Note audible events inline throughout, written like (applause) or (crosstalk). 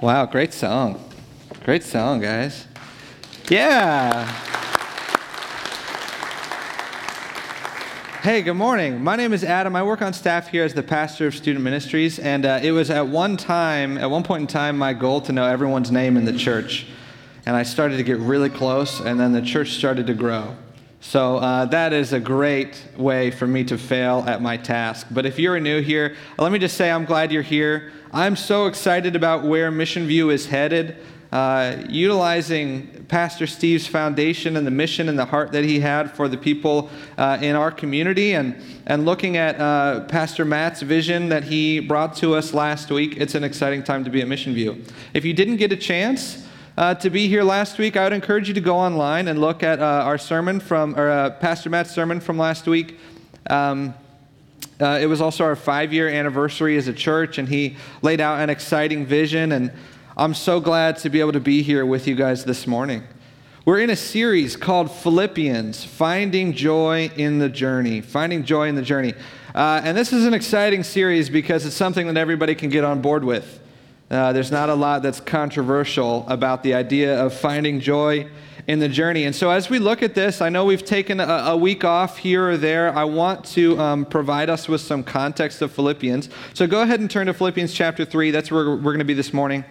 Wow, great song. Great song, guys. Yeah. Hey, good morning. My name is Adam. I work on staff here as the pastor of student ministries, and uh, it was at one time, at one point in time, my goal to know everyone's name in the church. And I started to get really close, and then the church started to grow. So uh, that is a great way for me to fail at my task. But if you're new here, let me just say I'm glad you're here. I'm so excited about where Mission View is headed. Uh, utilizing Pastor Steve's foundation and the mission and the heart that he had for the people uh, in our community, and, and looking at uh, Pastor Matt's vision that he brought to us last week, it's an exciting time to be at Mission View. If you didn't get a chance, uh, to be here last week, I would encourage you to go online and look at uh, our sermon from, or uh, Pastor Matt's sermon from last week. Um, uh, it was also our five year anniversary as a church, and he laid out an exciting vision. And I'm so glad to be able to be here with you guys this morning. We're in a series called Philippians Finding Joy in the Journey. Finding Joy in the Journey. Uh, and this is an exciting series because it's something that everybody can get on board with. Uh, there's not a lot that's controversial about the idea of finding joy in the journey. And so, as we look at this, I know we've taken a, a week off here or there. I want to um, provide us with some context of Philippians. So, go ahead and turn to Philippians chapter 3. That's where we're going to be this morning.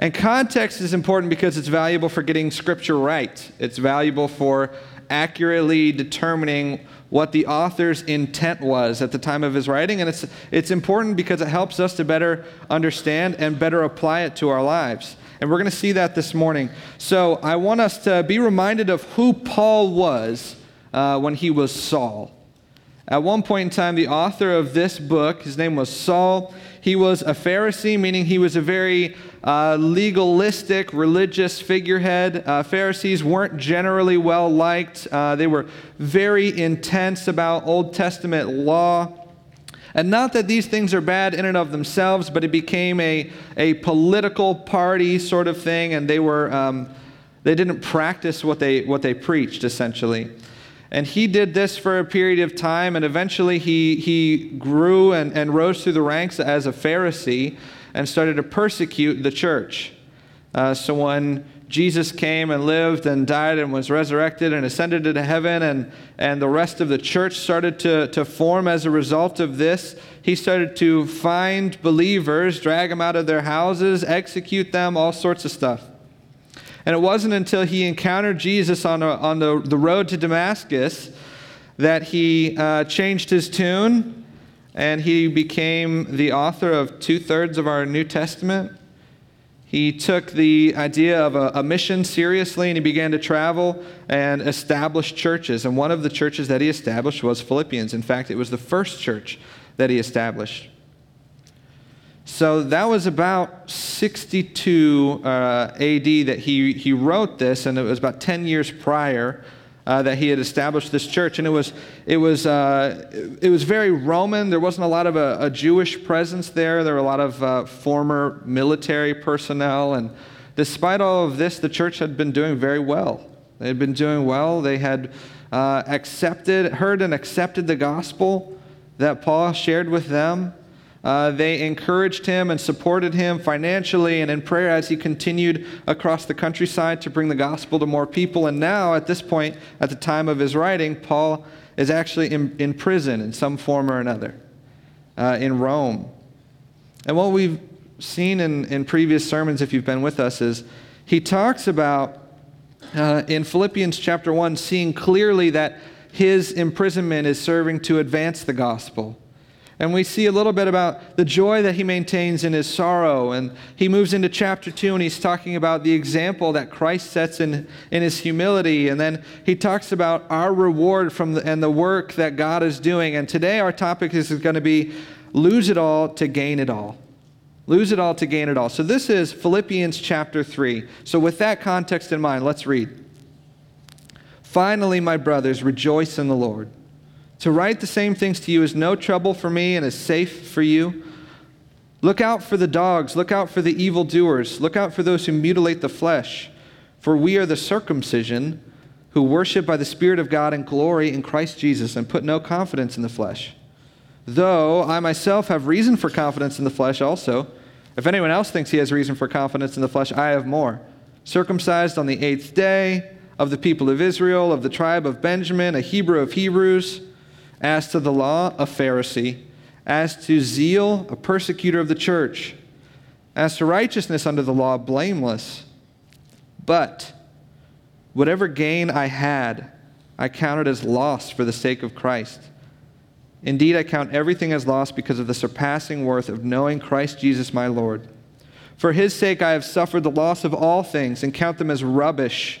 And context is important because it's valuable for getting scripture right, it's valuable for accurately determining what the author's intent was at the time of his writing. And it's, it's important because it helps us to better understand and better apply it to our lives. And we're going to see that this morning. So I want us to be reminded of who Paul was uh, when he was Saul. At one point in time, the author of this book, his name was Saul, he was a Pharisee, meaning he was a very uh, legalistic, religious figurehead. Uh, Pharisees weren't generally well liked, uh, they were very intense about Old Testament law. And not that these things are bad in and of themselves, but it became a, a political party sort of thing, and they were um, they didn't practice what they what they preached essentially. And he did this for a period of time, and eventually he, he grew and, and rose through the ranks as a Pharisee and started to persecute the church. Uh, so when Jesus came and lived and died and was resurrected and ascended into heaven, and, and the rest of the church started to, to form as a result of this, he started to find believers, drag them out of their houses, execute them, all sorts of stuff. And it wasn't until he encountered Jesus on, a, on the, the road to Damascus that he uh, changed his tune and he became the author of two thirds of our New Testament. He took the idea of a, a, mission seriously and he began to travel and establish churches. And one of the churches that he established was Philippians. In fact, it was the first church that he established. So that was about 62 uh, AD that he, he wrote this, and it was about 10 years prior uh, that he had established this church. And it was, it, was, uh, it was very Roman. There wasn't a lot of a, a Jewish presence there. There were a lot of uh, former military personnel. And despite all of this, the church had been doing very well. They had been doing well. They had uh, accepted, heard and accepted the gospel that Paul shared with them. Uh, they encouraged him and supported him financially and in prayer as he continued across the countryside to bring the gospel to more people. And now, at this point, at the time of his writing, Paul is actually in, in prison in some form or another uh, in Rome. And what we've seen in, in previous sermons, if you've been with us, is he talks about uh, in Philippians chapter 1 seeing clearly that his imprisonment is serving to advance the gospel. And we see a little bit about the joy that he maintains in his sorrow. And he moves into chapter 2 and he's talking about the example that Christ sets in, in his humility. And then he talks about our reward from the, and the work that God is doing. And today our topic is going to be lose it all to gain it all. Lose it all to gain it all. So this is Philippians chapter 3. So with that context in mind, let's read. Finally, my brothers, rejoice in the Lord. To write the same things to you is no trouble for me and is safe for you. Look out for the dogs, look out for the evildoers, look out for those who mutilate the flesh. For we are the circumcision who worship by the Spirit of God and glory in Christ Jesus and put no confidence in the flesh. Though I myself have reason for confidence in the flesh also, If anyone else thinks he has reason for confidence in the flesh, I have more. Circumcised on the eighth day, of the people of Israel, of the tribe of Benjamin, a Hebrew of Hebrews, as to the law, a Pharisee, as to zeal, a persecutor of the church, as to righteousness under the law, blameless. But whatever gain I had, I counted as loss for the sake of Christ. Indeed, I count everything as loss because of the surpassing worth of knowing Christ Jesus my Lord. For his sake I have suffered the loss of all things and count them as rubbish,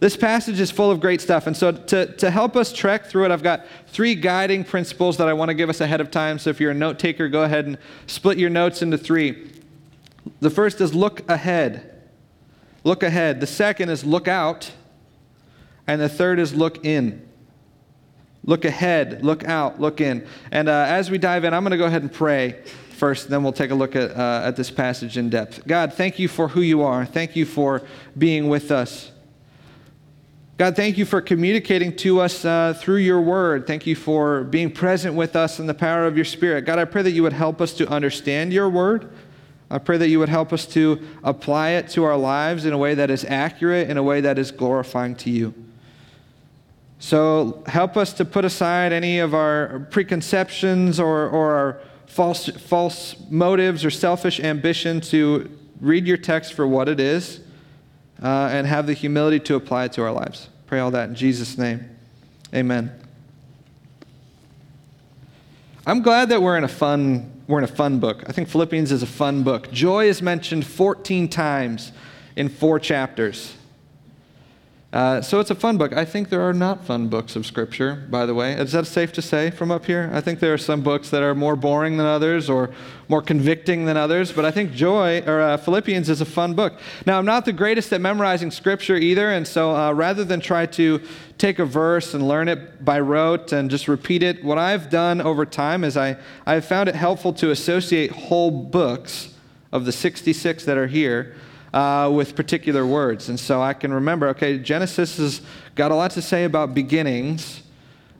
This passage is full of great stuff. And so, to, to help us trek through it, I've got three guiding principles that I want to give us ahead of time. So, if you're a note taker, go ahead and split your notes into three. The first is look ahead. Look ahead. The second is look out. And the third is look in. Look ahead, look out, look in. And uh, as we dive in, I'm going to go ahead and pray first, then we'll take a look at, uh, at this passage in depth. God, thank you for who you are. Thank you for being with us. God, thank you for communicating to us uh, through your word. Thank you for being present with us in the power of your spirit. God, I pray that you would help us to understand your word. I pray that you would help us to apply it to our lives in a way that is accurate, in a way that is glorifying to you. So help us to put aside any of our preconceptions or, or our false, false motives or selfish ambition to read your text for what it is uh, and have the humility to apply it to our lives. Pray all that in Jesus' name. Amen. I'm glad that we're in a fun we're in a fun book. I think Philippians is a fun book. Joy is mentioned 14 times in four chapters. Uh, so it's a fun book. I think there are not fun books of Scripture, by the way. Is that safe to say from up here? I think there are some books that are more boring than others or more convicting than others, but I think Joy or uh, Philippians is a fun book. Now, I'm not the greatest at memorizing Scripture either, and so uh, rather than try to take a verse and learn it by rote and just repeat it, what I've done over time is I, I've found it helpful to associate whole books of the 66 that are here uh, with particular words. And so I can remember, okay, Genesis has got a lot to say about beginnings.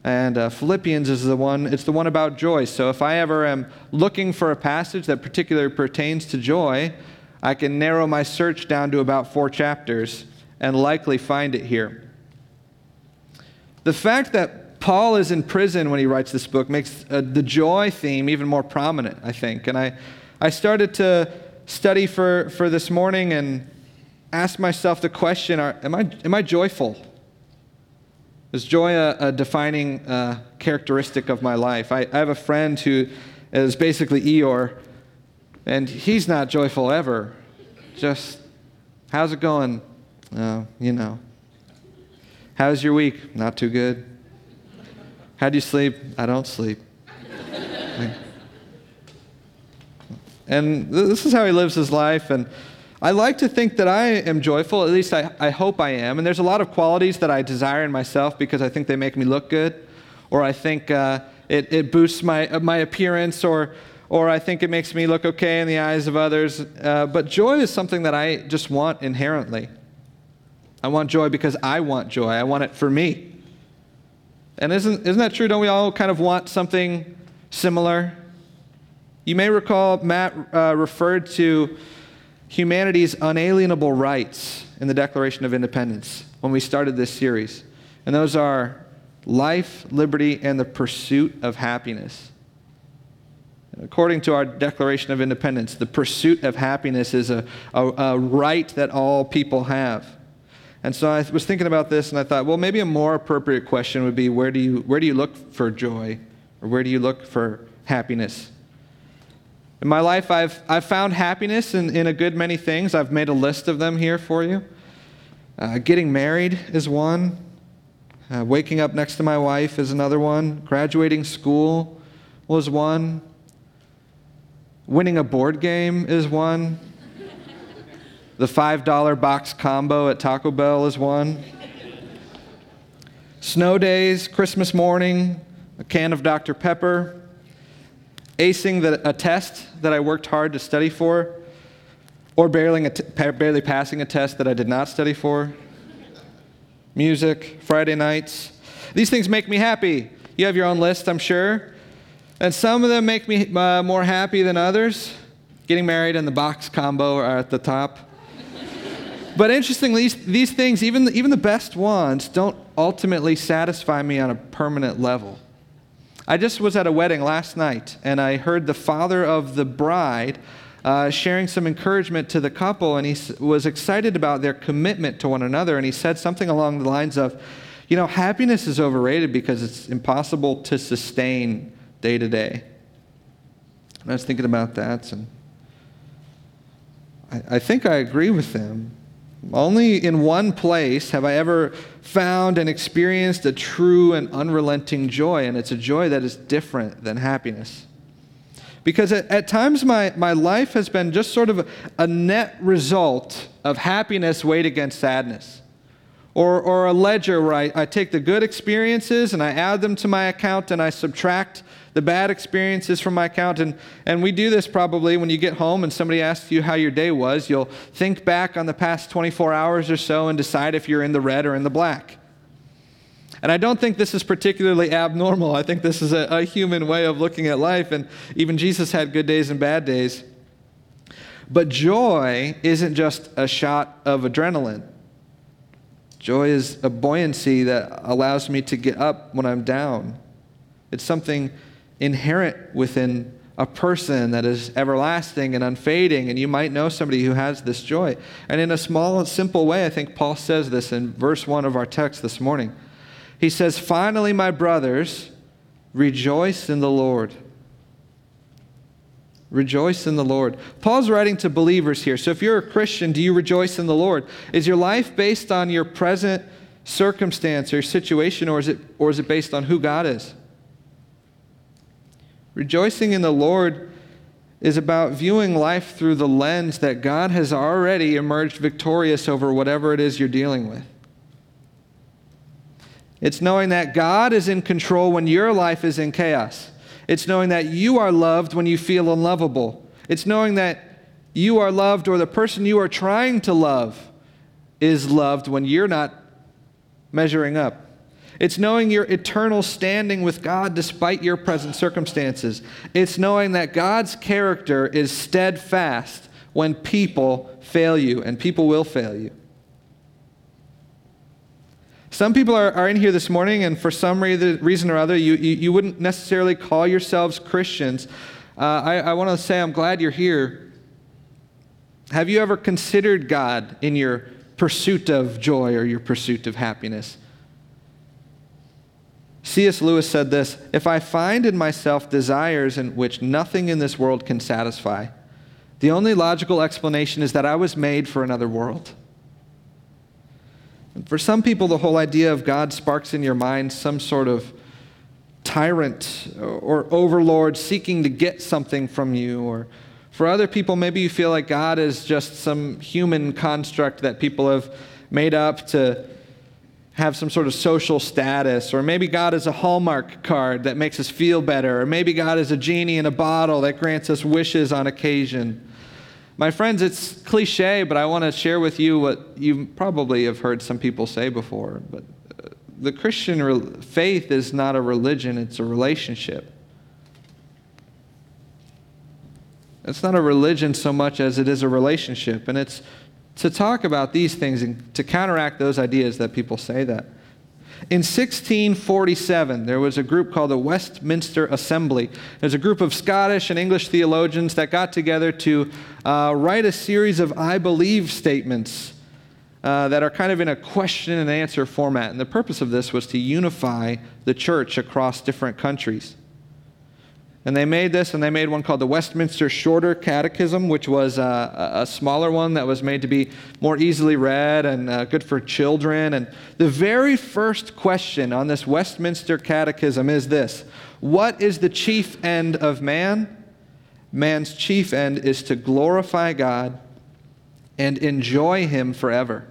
And uh, Philippians is the one, it's the one about joy. So if I ever am looking for a passage that particularly pertains to joy, I can narrow my search down to about four chapters and likely find it here. The fact that Paul is in prison when he writes this book makes uh, the joy theme even more prominent, I think. And I, I started to study for, for this morning and ask myself the question are, am, I, am I joyful? Is joy a, a defining uh, characteristic of my life? I, I have a friend who is basically Eeyore, and he's not joyful ever. Just, how's it going? Oh, you know. How's your week? Not too good. How do you sleep? I don't sleep. (laughs) And this is how he lives his life. And I like to think that I am joyful, at least I, I hope I am. And there's a lot of qualities that I desire in myself because I think they make me look good, or I think uh, it, it boosts my, my appearance, or, or I think it makes me look okay in the eyes of others. Uh, but joy is something that I just want inherently. I want joy because I want joy, I want it for me. And isn't, isn't that true? Don't we all kind of want something similar? You may recall Matt uh, referred to humanity's unalienable rights in the Declaration of Independence when we started this series. And those are life, liberty, and the pursuit of happiness. According to our Declaration of Independence, the pursuit of happiness is a, a, a, right that all people have. And so I was thinking about this and I thought, well, maybe a more appropriate question would be where do you, where do you look for joy? Or where do you look for happiness? In my life, I've, I've found happiness in, in a good many things. I've made a list of them here for you. Uh, getting married is one. Uh, waking up next to my wife is another one. Graduating school was one. Winning a board game is one. the $5 box combo at Taco Bell is one. Snow days, Christmas morning, a can of Dr. Pepper, acing the, a test that I worked hard to study for, or barely, barely passing a test that I did not study for, music, Friday nights. These things make me happy. You have your own list, I'm sure. And some of them make me uh, more happy than others. Getting married and the box combo are at the top. (laughs) but interestingly, these, these things, even, even the best ones, don't ultimately satisfy me on a permanent level. I just was at a wedding last night and I heard the father of the bride uh, sharing some encouragement to the couple, and he was excited about their commitment to one another. And he said something along the lines of, You know, happiness is overrated because it's impossible to sustain day to day. And I was thinking about that, and I, I think I agree with them. Only in one place have I ever found and experienced a true and unrelenting joy, and it's a joy that is different than happiness. Because at, at times my, my life has been just sort of a, a net result of happiness weighed against sadness. Or, or a ledger where I, I take the good experiences and I add them to my account and I subtract the bad experiences from my account. And, and we do this probably when you get home and somebody asks you how your day was. You'll think back on the past 24 hours or so and decide if you're in the red or in the black. And I don't think this is particularly abnormal. I think this is a, a human way of looking at life. And even Jesus had good days and bad days. But joy isn't just a shot of adrenaline. Joy is a buoyancy that allows me to get up when I'm down. It's something inherent within a person that is everlasting and unfading, and you might know somebody who has this joy. And in a small and simple way, I think Paul says this in verse 1 of our text this morning. He says, Finally, my brothers, rejoice in the Lord. Rejoice in the Lord. Paul's writing to believers here. So if you're a Christian, do you rejoice in the Lord? Is your life based on your present circumstance or situation, or is it, or is it based on who God is? Rejoicing in the Lord is about viewing life through the lens that God has already emerged victorious over whatever it is you're dealing with. It's knowing that God is in control when your life is in chaos. It's knowing that you are loved when you feel unlovable. It's knowing that you are loved or the person you are trying to love is loved when you're not measuring up. It's knowing your eternal standing with God despite your present circumstances. It's knowing that God's character is steadfast when people fail you, and people will fail you. Some people are, are in here this morning, and for some reason or other, you, you, you wouldn't necessarily call yourselves Christians. Uh, I, I want to say I'm glad you're here. Have you ever considered God in your pursuit of joy or your pursuit of happiness? C.S. Lewis said this If I find in myself desires in which nothing in this world can satisfy, the only logical explanation is that I was made for another world. And for some people, the whole idea of God sparks in your mind some sort of tyrant or overlord seeking to get something from you. Or for other people, maybe you feel like God is just some human construct that people have made up to have some sort of social status, or maybe God is a Hallmark card that makes us feel better, or maybe God is a genie in a bottle that grants us wishes on occasion. My friends, it's cliche, but I want to share with you what you probably have heard some people say before. But uh, the Christian faith is not a religion, it's a relationship. It's not a religion so much as it is a relationship. And it's to talk about these things and to counteract those ideas that people say that. In 1647, there was a group called the Westminster Assembly. There's a group of Scottish and English theologians that got together to uh, write a series of I believe statements uh, that are kind of in a question and answer format. And the purpose of this was to unify the church across different countries. And they made this, and they made one called the Westminster Shorter Catechism, which was a, a smaller one that was made to be more easily read and uh, good for children. And the very first question on this Westminster Catechism is this What is the chief end of man? Man's chief end is to glorify God and enjoy Him forever.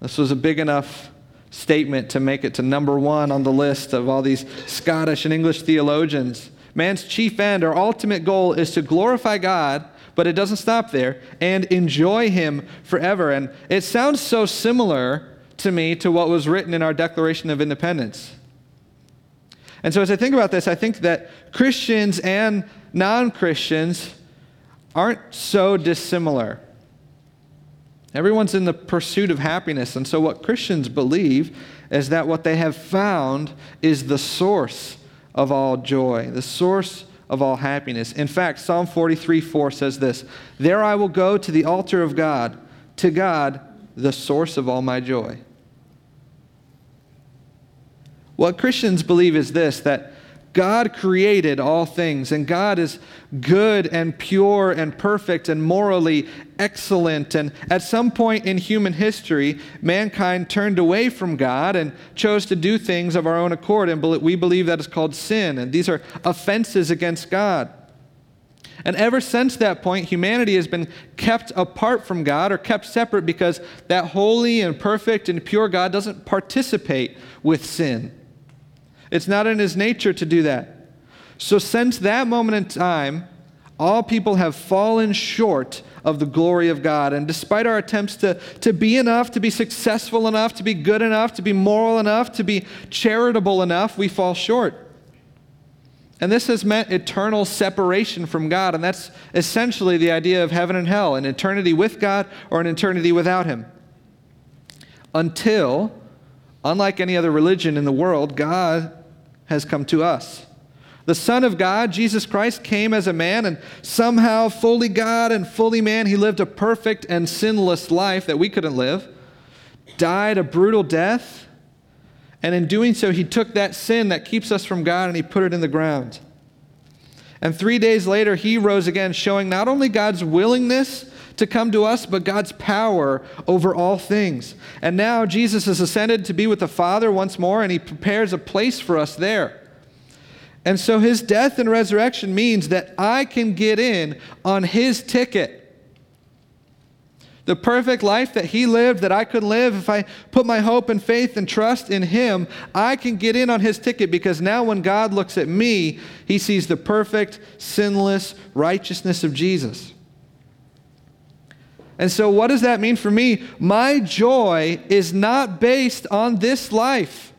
This was a big enough statement to make it to number one on the list of all these Scottish and English theologians. Man's chief end or ultimate goal is to glorify God, but it doesn't stop there, and enjoy Him forever. And it sounds so similar to me to what was written in our Declaration of Independence. And so as I think about this, I think that Christians and non Christians aren't so dissimilar. Everyone's in the pursuit of happiness. And so, what Christians believe is that what they have found is the source of all joy, the source of all happiness. In fact, Psalm 43 4 says this There I will go to the altar of God, to God, the source of all my joy. What Christians believe is this that God created all things, and God is good and pure and perfect and morally excellent. And at some point in human history, mankind turned away from God and chose to do things of our own accord. And we believe that is called sin. And these are offenses against God. And ever since that point, humanity has been kept apart from God or kept separate because that holy and perfect and pure God doesn't participate with sin. It's not in his nature to do that. So, since that moment in time, all people have fallen short of the glory of God. And despite our attempts to, to be enough, to be successful enough, to be good enough, to be moral enough, to be charitable enough, we fall short. And this has meant eternal separation from God. And that's essentially the idea of heaven and hell an eternity with God or an eternity without Him. Until, unlike any other religion in the world, God has come to us. The Son of God, Jesus Christ, came as a man, and somehow, fully God and fully man, he lived a perfect and sinless life that we couldn't live, died a brutal death, and in doing so, he took that sin that keeps us from God and he put it in the ground. And three days later, he rose again, showing not only God's willingness to come to us, but God's power over all things. And now Jesus has ascended to be with the Father once more, and he prepares a place for us there. And so his death and resurrection means that I can get in on his ticket. The perfect life that he lived that I could live if I put my hope and faith and trust in him, I can get in on his ticket because now when God looks at me, he sees the perfect, sinless righteousness of Jesus. And so, what does that mean for me? My joy is not based on this life.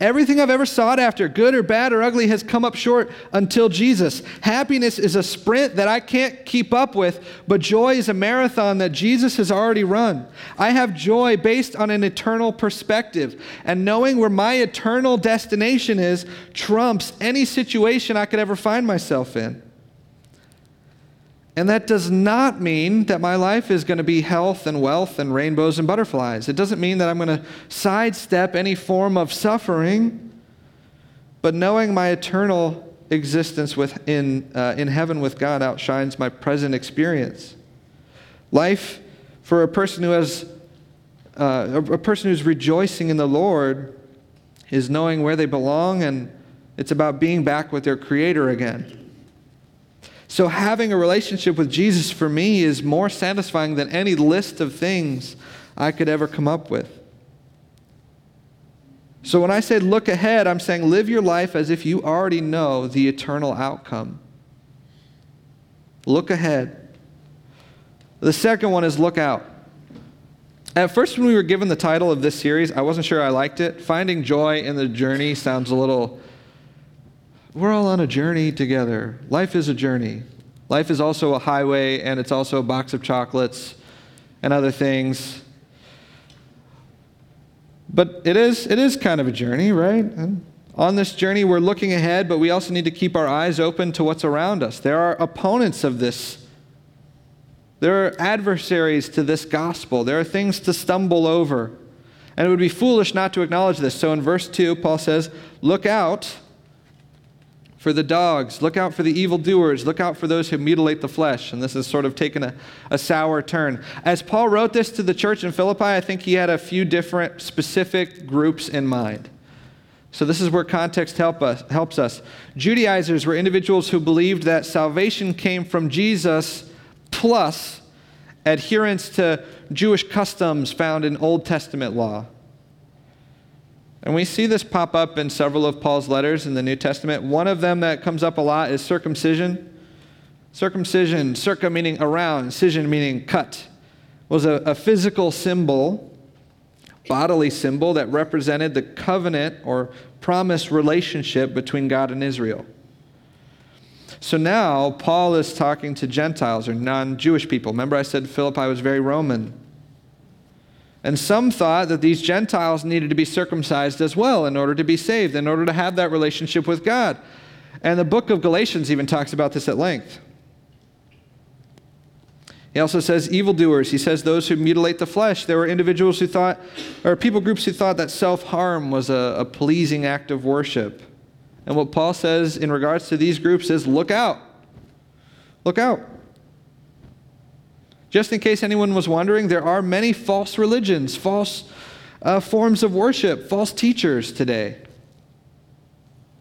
Everything I've ever sought after, good or bad or ugly, has come up short until Jesus. Happiness is a sprint that I can't keep up with, but joy is a marathon that Jesus has already run. I have joy based on an eternal perspective, and knowing where my eternal destination is trumps any situation I could ever find myself in. And that does not mean that my life is going to be health and wealth and rainbows and butterflies. It doesn't mean that I'm going to sidestep any form of suffering. But knowing my eternal existence within, uh, in heaven with God outshines my present experience. Life for a person who has uh, a person who's rejoicing in the Lord is knowing where they belong, and it's about being back with their Creator again. So, having a relationship with Jesus for me is more satisfying than any list of things I could ever come up with. So, when I say look ahead, I'm saying live your life as if you already know the eternal outcome. Look ahead. The second one is look out. At first, when we were given the title of this series, I wasn't sure I liked it. Finding joy in the journey sounds a little we're all on a journey together. Life is a journey. Life is also a highway, and it's also a box of chocolates and other things. But it is, it is kind of a journey, right? And on this journey, we're looking ahead, but we also need to keep our eyes open to what's around us. There are opponents of this. There are adversaries to this gospel. There are things to stumble over. And it would be foolish not to acknowledge this. So in verse 2, Paul says, Look out for the dogs. Look out for the evildoers. Look out for those who mutilate the flesh. And this has sort of taken a, a sour turn. As Paul wrote this to the church in Philippi, I think he had a few different specific groups in mind. So, this is where context help us, helps us. Judaizers were individuals who believed that salvation came from Jesus plus adherence to Jewish customs found in Old Testament law. And we see this pop up in several of Paul's letters in the New Testament. One of them that comes up a lot is circumcision. Circumcision, circa meaning around, incision meaning cut, was a, a physical symbol, bodily symbol that represented the covenant or promised relationship between God and Israel. So now Paul is talking to Gentiles or non Jewish people. Remember, I said Philippi was very Roman. And some thought that these Gentiles needed to be circumcised as well in order to be saved, in order to have that relationship with God. And the book of Galatians even talks about this at length. He also says evildoers. He says those who mutilate the flesh. There were individuals who thought, or people groups who thought that self harm was a, a pleasing act of worship. And what Paul says in regards to these groups is look out. Look out. Just in case anyone was wondering, there are many false religions, false uh, forms of worship, false teachers today.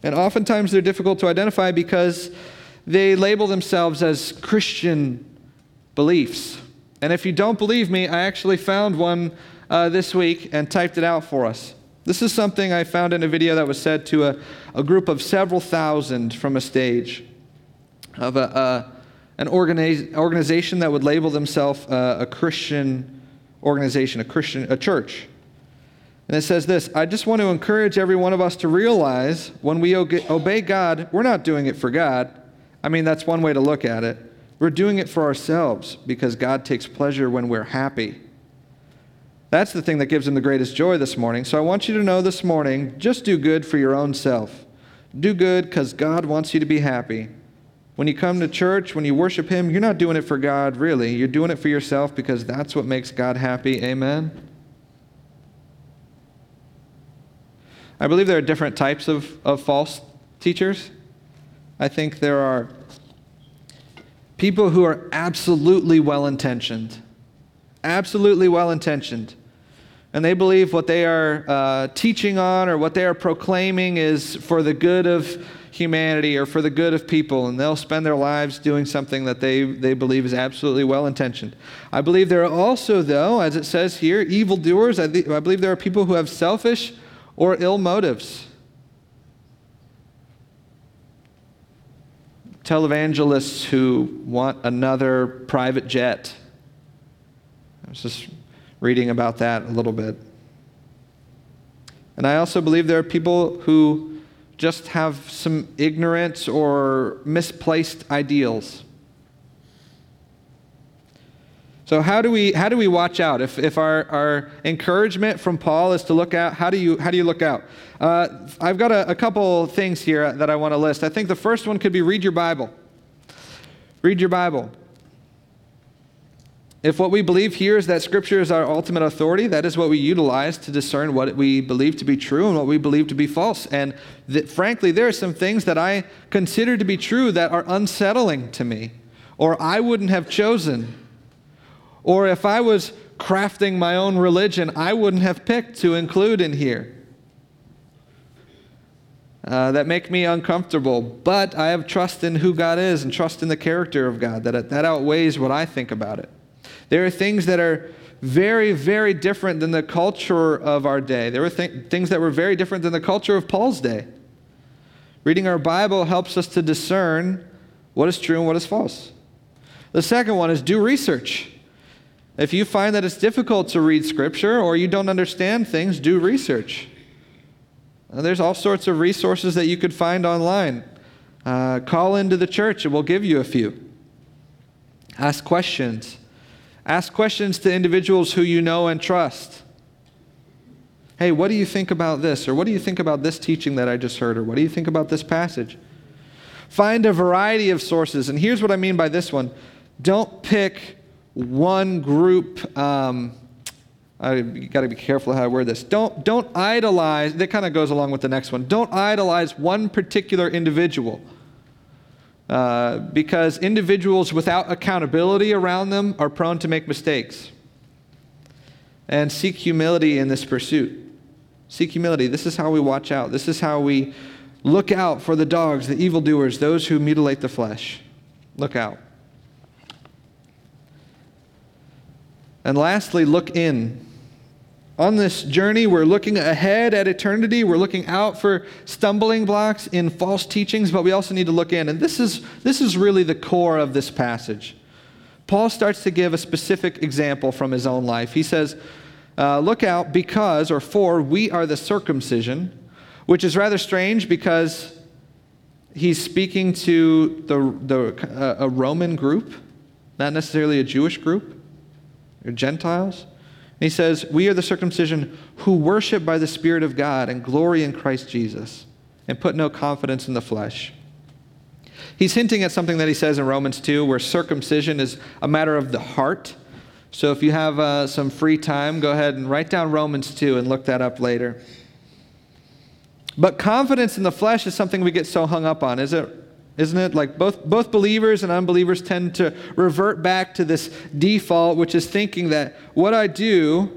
And oftentimes they're difficult to identify because they label themselves as Christian beliefs. And if you don't believe me, I actually found one uh, this week and typed it out for us. This is something I found in a video that was said to a, a group of several thousand from a stage of a, a an organiz- organization that would label themselves uh, a Christian organization, a Christian, a church. And it says this I just want to encourage every one of us to realize when we obey God, we're not doing it for God. I mean, that's one way to look at it. We're doing it for ourselves because God takes pleasure when we're happy. That's the thing that gives him the greatest joy this morning. So I want you to know this morning just do good for your own self. Do good because God wants you to be happy. When you come to church, when you worship Him, you're not doing it for God, really. You're doing it for yourself because that's what makes God happy. Amen? I believe there are different types of, of false teachers. I think there are people who are absolutely well intentioned, absolutely well intentioned. And they believe what they are uh, teaching on or what they are proclaiming is for the good of humanity or for the good of people, and they'll spend their lives doing something that they, they believe is absolutely well intentioned. I believe there are also, though, as it says here, evildoers. I, th- I believe there are people who have selfish or ill motives. Televangelists who want another private jet. I was just reading about that a little bit. And I also believe there are people who just have some ignorance or misplaced ideals. So how do we how do we watch out? If, if our, our encouragement from Paul is to look out, how do you how do you look out? Uh, I've got a, a couple things here that I want to list. I think the first one could be read your Bible. Read your Bible. If what we believe here is that Scripture is our ultimate authority, that is what we utilize to discern what we believe to be true and what we believe to be false. And frankly, there are some things that I consider to be true that are unsettling to me, or I wouldn't have chosen. Or if I was crafting my own religion, I wouldn't have picked to include in here. Uh, that make me uncomfortable, but I have trust in who God is and trust in the character of God. That, that outweighs what I think about it. There are things that are very, very different than the culture of our day. There were th- things that were very different than the culture of Paul's day. Reading our Bible helps us to discern what is true and what is false. The second one is do research. If you find that it's difficult to read Scripture or you don't understand things, do research. Now, there's all sorts of resources that you could find online. Uh, call into the church, and we'll give you a few. Ask questions. Ask questions to individuals who you know and trust. Hey, what do you think about this? Or what do you think about this teaching that I just heard? Or what do you think about this passage? Find a variety of sources. And here's what I mean by this one don't pick one group. Um, I got to be careful how I word this. Don't, don't idolize, that kind of goes along with the next one. Don't idolize one particular individual. Uh, because individuals without accountability around them are prone to make mistakes. And seek humility in this pursuit. Seek humility. This is how we watch out. This is how we look out for the dogs, the evildoers, those who mutilate the flesh. Look out. And lastly, look in. On this journey, we're looking ahead at eternity. We're looking out for stumbling blocks in false teachings, but we also need to look in. And this is, this is really the core of this passage. Paul starts to give a specific example from his own life. He says, uh, Look out because, or for, we are the circumcision, which is rather strange because he's speaking to the, the, uh, a Roman group, not necessarily a Jewish group, or Gentiles. He says, We are the circumcision who worship by the Spirit of God and glory in Christ Jesus and put no confidence in the flesh. He's hinting at something that he says in Romans 2, where circumcision is a matter of the heart. So if you have uh, some free time, go ahead and write down Romans 2 and look that up later. But confidence in the flesh is something we get so hung up on, is it? Isn't it? Like both, both believers and unbelievers tend to revert back to this default, which is thinking that what I do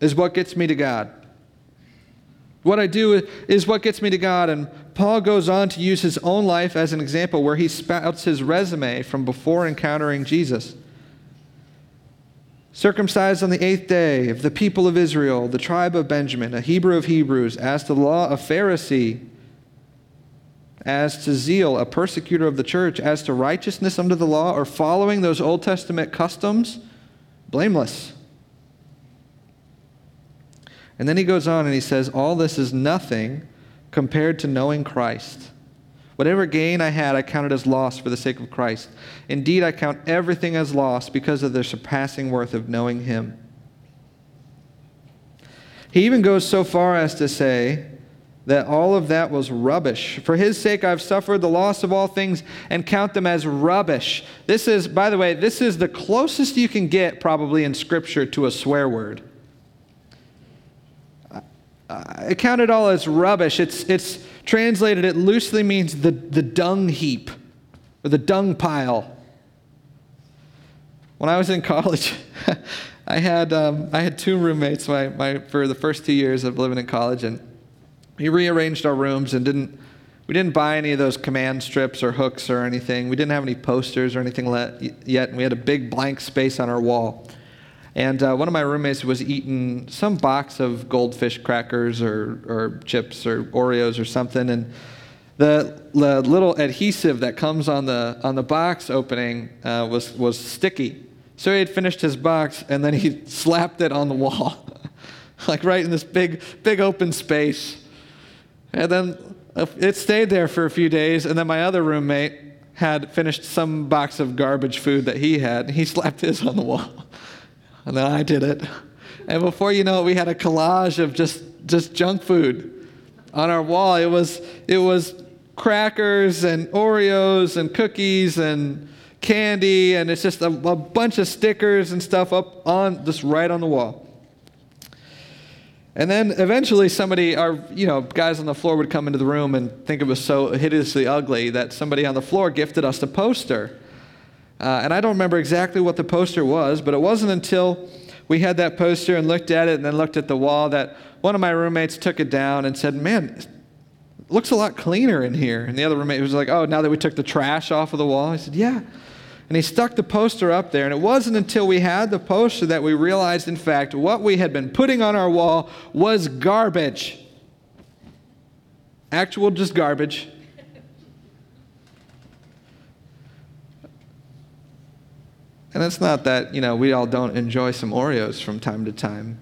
is what gets me to God. What I do is what gets me to God. And Paul goes on to use his own life as an example where he spouts his resume from before encountering Jesus. Circumcised on the eighth day of the people of Israel, the tribe of Benjamin, a Hebrew of Hebrews, as to the law, a Pharisee as to zeal, a persecutor of the church, as to righteousness under the law, or following those Old Testament customs, blameless. And then he goes on and he says, All this is nothing compared to knowing Christ. Whatever gain I had, I counted as loss for the sake of Christ. Indeed, I count everything as loss because of the surpassing worth of knowing Him. He even goes so far as to say, that all of that was rubbish. For his sake, I've suffered the loss of all things and count them as rubbish. This is, by the way, this is the closest you can get probably in Scripture to a swear word. I count it all as rubbish. It's, it's translated, it loosely means the, the dung heap or the dung pile. When I was in college, (laughs) I had, um, I had two roommates my, my, for the first two years of living in college, and we rearranged our rooms and didn't we didn't buy any of those command strips or hooks or anything. We didn't have any posters or anything yet, and we had a big blank space on our wall. And uh, one of my roommates was eating some box of goldfish crackers or, or chips or Oreos or something, and the, the little adhesive that comes on the on the box opening uh, was was sticky. So he had finished his box, and then he (laughs) slapped it on the wall, (laughs) like right in this big big open space. And then uh, it stayed there for a few days, and then my other roommate had finished some box of garbage food that he had, and he (laughs) slapped his on the wall. And then I did it. And before you know it, we had a collage of just, just junk food on our wall. It was, it was crackers and Oreos and cookies and candy, and it's just a, a bunch of stickers and stuff up on, just right on the wall. And then eventually somebody, our, you know, guys on the floor would come into the room and think it was so hideously ugly that somebody on the floor gifted us a poster. Uh, and I don't remember exactly what the poster was, but it wasn't until we had that poster and looked at it and then looked at the wall that one of my roommates took it down and said, Man, looks a lot cleaner in here. And the other roommate was like, Oh, now that we took the trash off of the wall? I said, Yeah. And he stuck the poster up there. And it wasn't until we had the poster that we realized, in fact, what we had been putting on our wall was garbage. Actual just garbage. And it's not that, you know, we all don't enjoy some Oreos from time to time.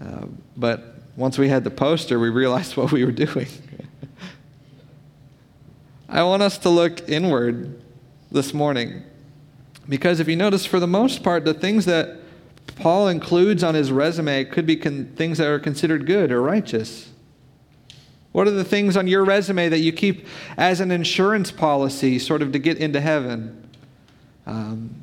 Uh, but once we had the poster, we realized (laughs) what we were doing. (laughs) I want us to look inward this morning. Because if you notice, for the most part, the things that Paul includes on his resume could be con- things that are considered good or righteous. What are the things on your resume that you keep as an insurance policy, sort of to get into heaven? Um,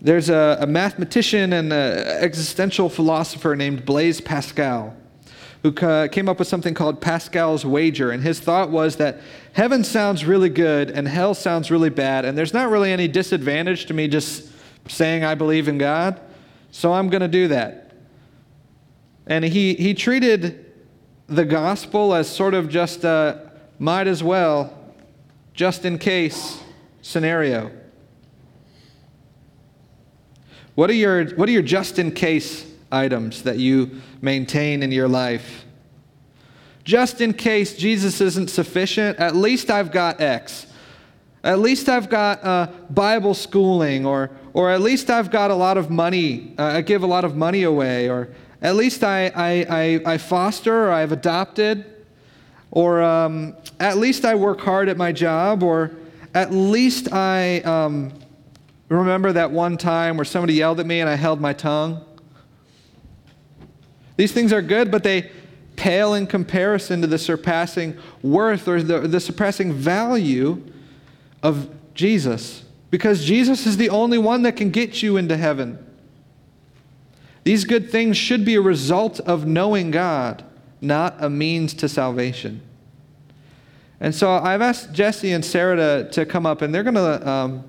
there's a, a mathematician and an existential philosopher named Blaise Pascal who came up with something called Pascal's wager. And his thought was that heaven sounds really good and hell sounds really bad, and there's not really any disadvantage to me just saying I believe in God, so I'm going to do that. And he, he treated the gospel as sort of just a might as well, just in case scenario. What are your, what are your just in case items that you maintain in your life? Just in case Jesus isn't sufficient, at least I've got X. At least I've got uh, Bible schooling, or, or at least I've got a lot of money. Uh, I give a lot of money away, or at least I, I, I, I foster or I've adopted, or um, at least I work hard at my job, or at least I um, remember that one time where somebody yelled at me and I held my tongue. These things are good, but they pale in comparison to the surpassing worth or the, the surpassing value of Jesus. Because Jesus is the only one that can get you into heaven. These good things should be a result of knowing God, not a means to salvation. And so I've asked Jesse and Sarah to, to come up, and they're going to. Um,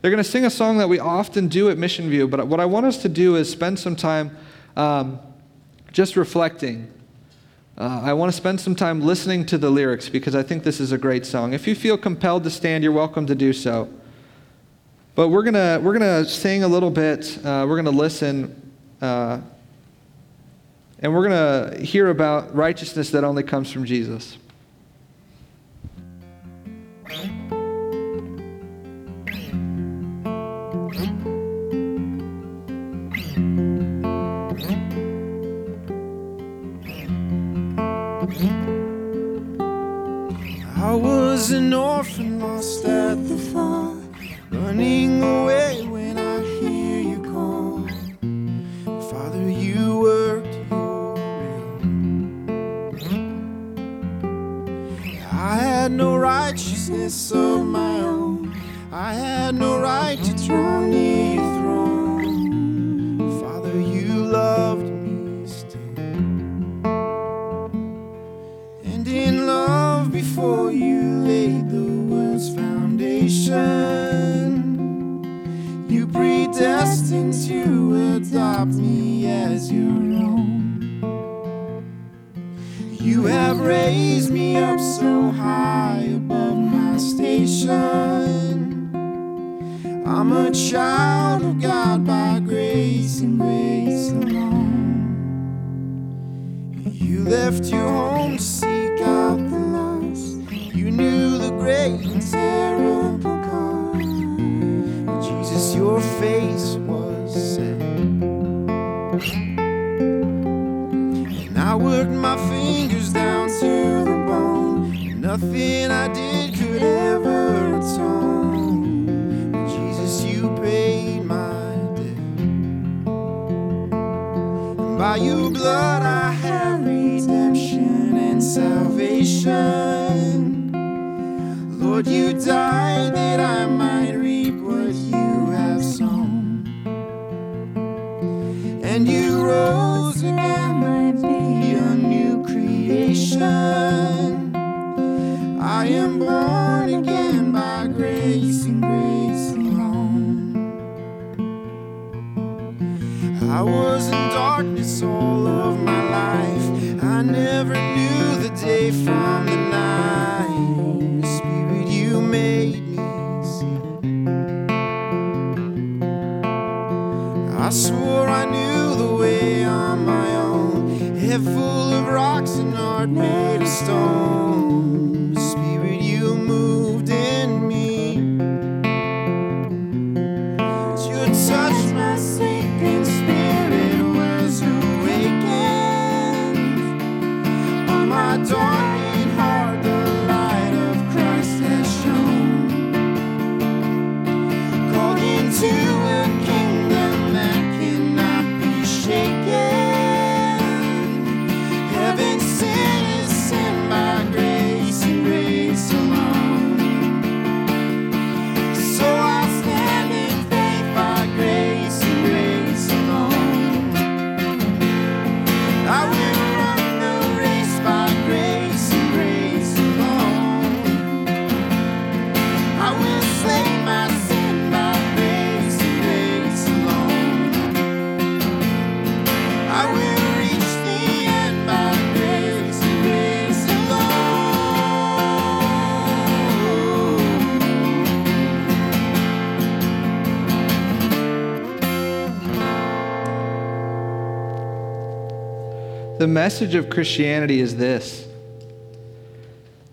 they're going to sing a song that we often do at Mission View, but what I want us to do is spend some time um, just reflecting. Uh, I want to spend some time listening to the lyrics because I think this is a great song. If you feel compelled to stand, you're welcome to do so. But we're going to we're gonna sing a little bit, uh, we're going to listen, uh, and we're going to hear about righteousness that only comes from Jesus. Was an orphan lost at the fall, running away when I hear you call. Father, you worked your will. I had no righteousness of my own. I had no right to draw near me as your own. You have raised me up so high above my station. I'm a child of God by grace and grace alone. You left your home to seek out the lost. You knew the great and worked my fingers down to the bone. Nothing I did could ever atone. But Jesus, you paid my debt. And by your blood I have redemption and salvation. Lord, you died I was in darkness all of my life. I never knew the day from the night. The Spirit, you made me see. I swore I knew the way on my own. Head full of rocks and heart made of stone. Message of Christianity is this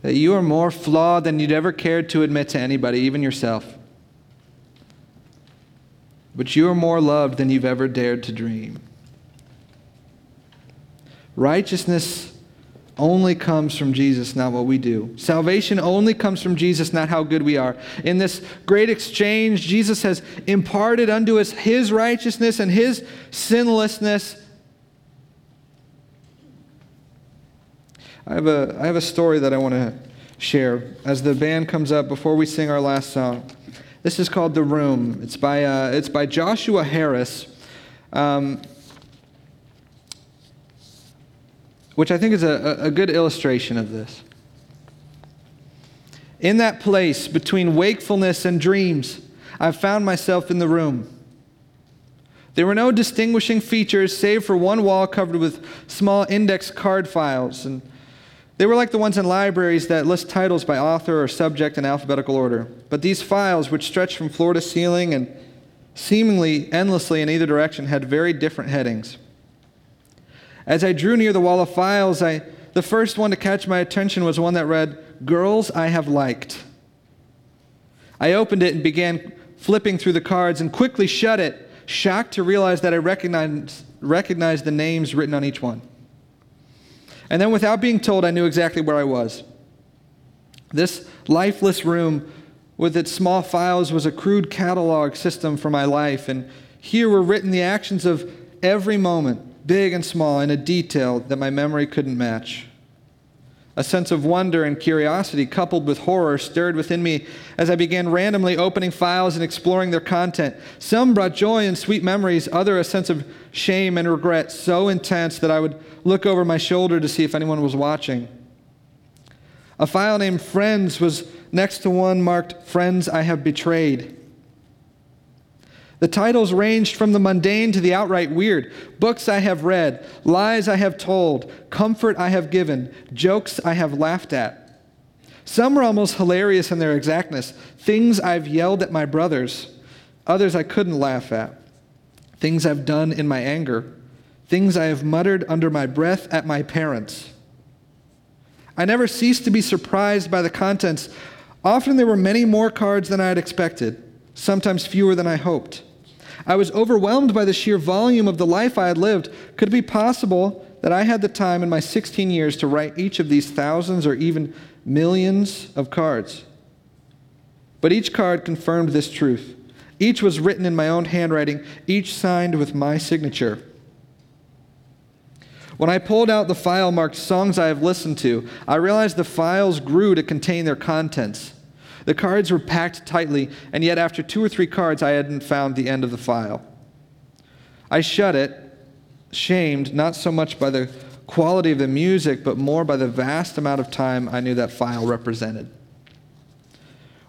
that you are more flawed than you'd ever cared to admit to anybody, even yourself. But you are more loved than you've ever dared to dream. Righteousness only comes from Jesus, not what we do. Salvation only comes from Jesus, not how good we are. In this great exchange, Jesus has imparted unto us his righteousness and his sinlessness. I have a, I have a story that I want to share as the band comes up before we sing our last song. This is called The Room. It's by, uh, it's by Joshua Harris. Um, which I think is a, a good illustration of this. In that place between wakefulness and dreams, I found myself in the room. There were no distinguishing features save for one wall covered with small index card files. And they were like the ones in libraries that list titles by author or subject in alphabetical order. But these files, which stretched from floor to ceiling and seemingly endlessly in either direction, had very different headings. As I drew near the wall of files, I, the first one to catch my attention was one that read, Girls I Have Liked. I opened it and began flipping through the cards and quickly shut it, shocked to realize that I recognized, recognized the names written on each one. And then, without being told, I knew exactly where I was. This lifeless room with its small files was a crude catalog system for my life, and here were written the actions of every moment big and small, in a detail that my memory couldn't match. A sense of wonder and curiosity, coupled with horror, stirred within me as I began randomly opening files and exploring their content. Some brought joy and sweet memories, other a sense of shame and regret so intense that I would look over my shoulder to see if anyone was watching. A file named Friends was next to one marked Friends I Have Betrayed. The titles ranged from the mundane to the outright weird. Books I have read, lies I have told, comfort I have given, jokes I have laughed at. Some were almost hilarious in their exactness. Things I've yelled at my brothers, others I couldn't laugh at. Things I've done in my anger, things I have muttered under my breath at my parents. I never ceased to be surprised by the contents. Often there were many more cards than I had expected sometimes fewer than I hoped. I was overwhelmed by the sheer volume of the life I had lived. Could it be possible that I had the time in my 16 years to write each of these thousands or even millions of cards? But each card confirmed this truth. Each was written in my own handwriting, each signed with my signature. When I pulled out the file marked songs I have listened to, I realized the files grew to contain their contents. The cards were packed tightly, and yet after two or three cards, I hadn't found the end of the file. I shut it, shamed not so much by the quality of the music, but more by the vast amount of time I knew that file represented.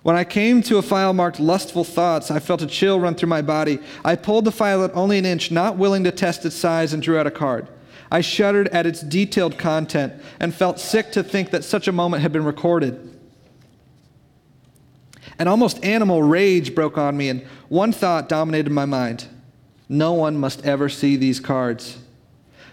When I came to a file marked lustful thoughts, I felt a chill run through my body. I pulled the file at only an inch, not willing to test its size, and drew out a card. I shuddered at its detailed content and felt sick to think that such a moment had been recorded. An almost animal rage broke on me, and one thought dominated my mind no one must ever see these cards.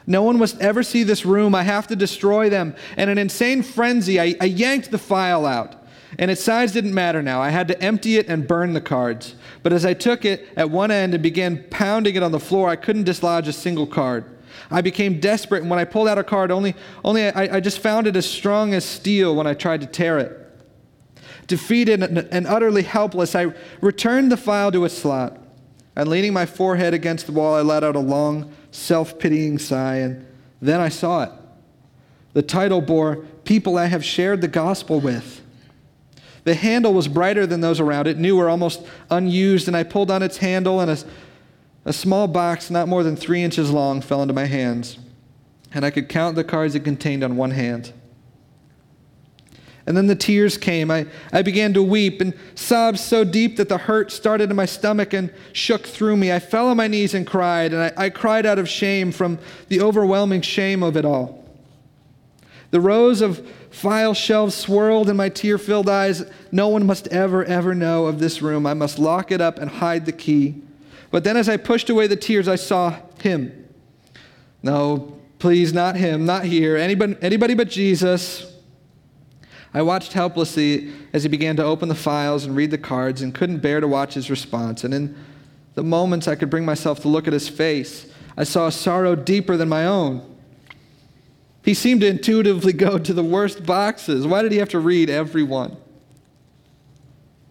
No one must ever see this room. I have to destroy them. In an insane frenzy, I, I, yanked the file out. And its size didn't matter now. I had to empty it and burn the cards. But as I took it at one end and began pounding it on the floor, I couldn't dislodge a single card. I became desperate, and when I pulled out a card, only, only I, I just found it as strong as steel when I tried to tear it. Defeated and utterly helpless, I returned the file to its slot. And leaning my forehead against the wall, I let out a long, self pitying sigh, and then I saw it. The title bore People I Have Shared the Gospel with. The handle was brighter than those around it, new or almost unused, and I pulled on its handle, and a, a small box, not more than three inches long, fell into my hands. And I could count the cards it contained on one hand. And then the tears came. I, I began to weep and sobbed so deep that the hurt started in my stomach and shook through me. I fell on my knees and cried, and I, I cried out of shame from the overwhelming shame of it all. The rows of file shelves swirled in my tear filled eyes. No one must ever, ever know of this room. I must lock it up and hide the key. But then, as I pushed away the tears, I saw him. No, Please, not him, not here, anybody, anybody but Jesus. I watched helplessly as he began to open the files and read the cards and couldn't bear to watch his response. And in the moments I could bring myself to look at his face, I saw a sorrow deeper than my own. He seemed to intuitively go to the worst boxes. Why did he have to read every one?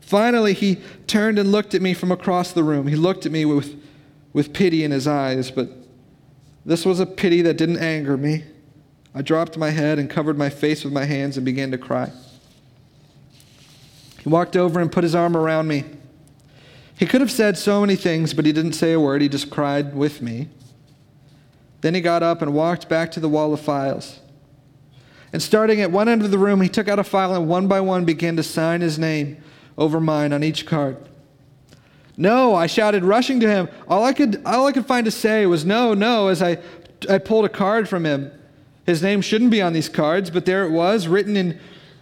Finally, he turned and looked at me from across the room. He looked at me with, with pity in his eyes, but this was a pity that didn't anger me. I dropped my head and covered my face with my hands and began to cry. He walked over and put his arm around me. He could have said so many things, but he didn't say a word. He just cried with me. Then he got up and walked back to the wall of files. And starting at one end of the room, he took out a file and one by one began to sign his name over mine on each card. No, I shouted, rushing to him. All I could, all I could find to say was no, no, as I, I pulled a card from him. His name shouldn't be on these cards, but there it was, written in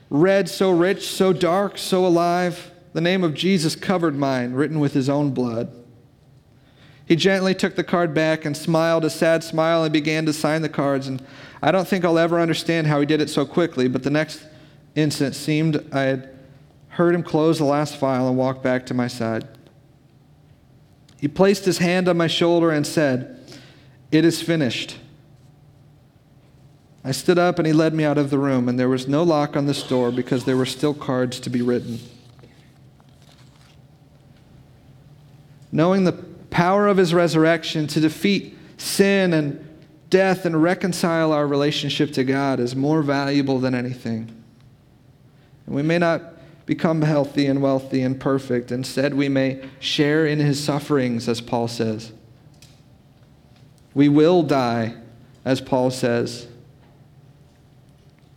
red, so rich, so dark, so alive. The name of Jesus covered mine, written with his own blood. He gently took the card back and smiled a sad smile and began to sign the cards. And I don't think I'll ever understand how he did it so quickly, but the next instant seemed I had heard him close the last file and walk back to my side. He placed his hand on my shoulder and said, It is finished. I stood up and he led me out of the room, and there was no lock on this door because there were still cards to be written. Knowing the power of his resurrection to defeat sin and death and reconcile our relationship to God is more valuable than anything. And we may not become healthy and wealthy and perfect. Instead, we may share in his sufferings, as Paul says. We will die, as Paul says.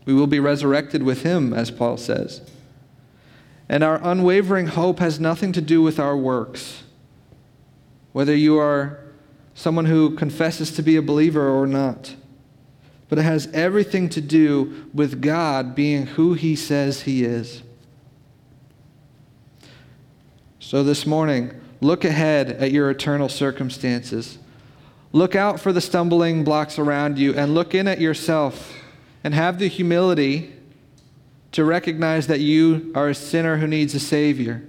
We will be resurrected with him, as Paul says. And our unwavering hope has nothing to do with our works. Whether you are someone who confesses to be a believer or not. But it has everything to do with God being who he says he is. So this morning, look ahead at your eternal circumstances. Look out for the stumbling blocks around you and look in at yourself and have the humility to recognize that you are a sinner who needs a Savior.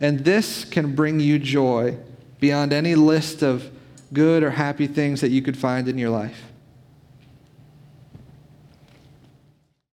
And this can bring you joy beyond any list of good or happy things that you could find in your life.